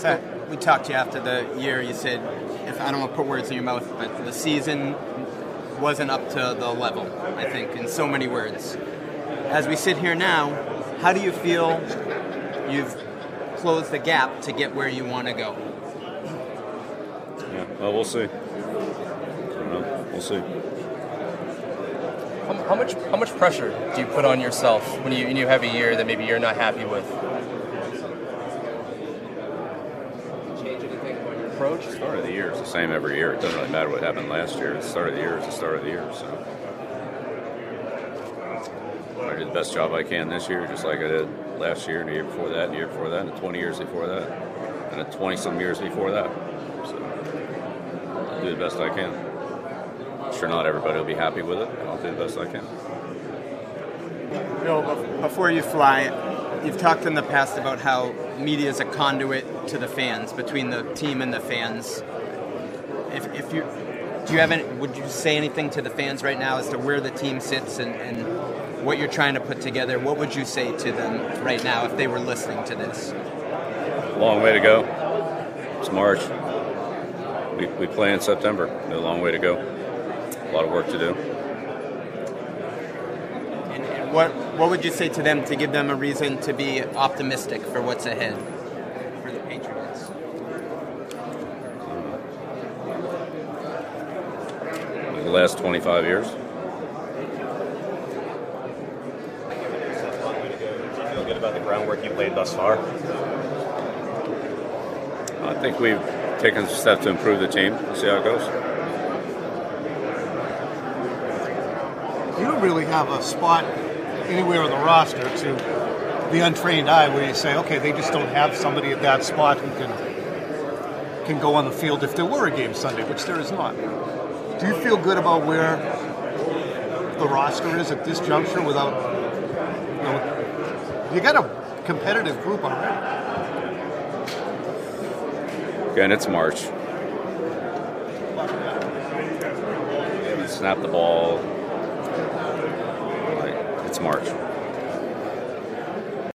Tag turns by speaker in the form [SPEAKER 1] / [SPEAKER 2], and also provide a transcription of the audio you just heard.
[SPEAKER 1] Set. We talked to you after the year. You said, if I don't want to put words in your mouth, but the season wasn't up to the level. I think in so many words. As we sit here now, how do you feel you've closed the gap to get where you want to go?
[SPEAKER 2] Yeah, well, we'll see. Know, we'll see.
[SPEAKER 3] How, how, much how much pressure do you put on yourself when you when you have a year that maybe you're not happy with?
[SPEAKER 2] Change anything about your approach? The start of the year is the same every year. It doesn't really matter what happened last year. The start of the year is the start of the year. So I did the best job I can this year, just like I did last year, and the year before that, and the year before that, and the 20 years before that, and the 20 some years before that. So I'll do the best I can. Sure, not everybody will be happy with it. but I'll do the best I can.
[SPEAKER 1] Bill, before you fly, you've talked in the past about how media is a conduit to the fans, between the team and the fans. If, if you do you have any, would you say anything to the fans right now as to where the team sits and, and what you're trying to put together, what would you say to them right now if they were listening to this?
[SPEAKER 2] Long way to go. It's March. We, we play in September. A long way to go. A lot of work to do.
[SPEAKER 1] And, and what what would you say to them to give them a reason to be optimistic for what's ahead for the Patriots?
[SPEAKER 2] The last 25 years.
[SPEAKER 4] about the groundwork you've laid thus far?
[SPEAKER 2] I think we've taken steps to improve the team. We'll see how it goes.
[SPEAKER 5] You don't really have a spot anywhere on the roster to the untrained eye where you say, okay, they just don't have somebody at that spot who can can go on the field if there were a game Sunday, which there is not. Do you feel good about where the roster is at this juncture without you know, you got a competitive group already.
[SPEAKER 2] Again, it's March. Snap the ball. March.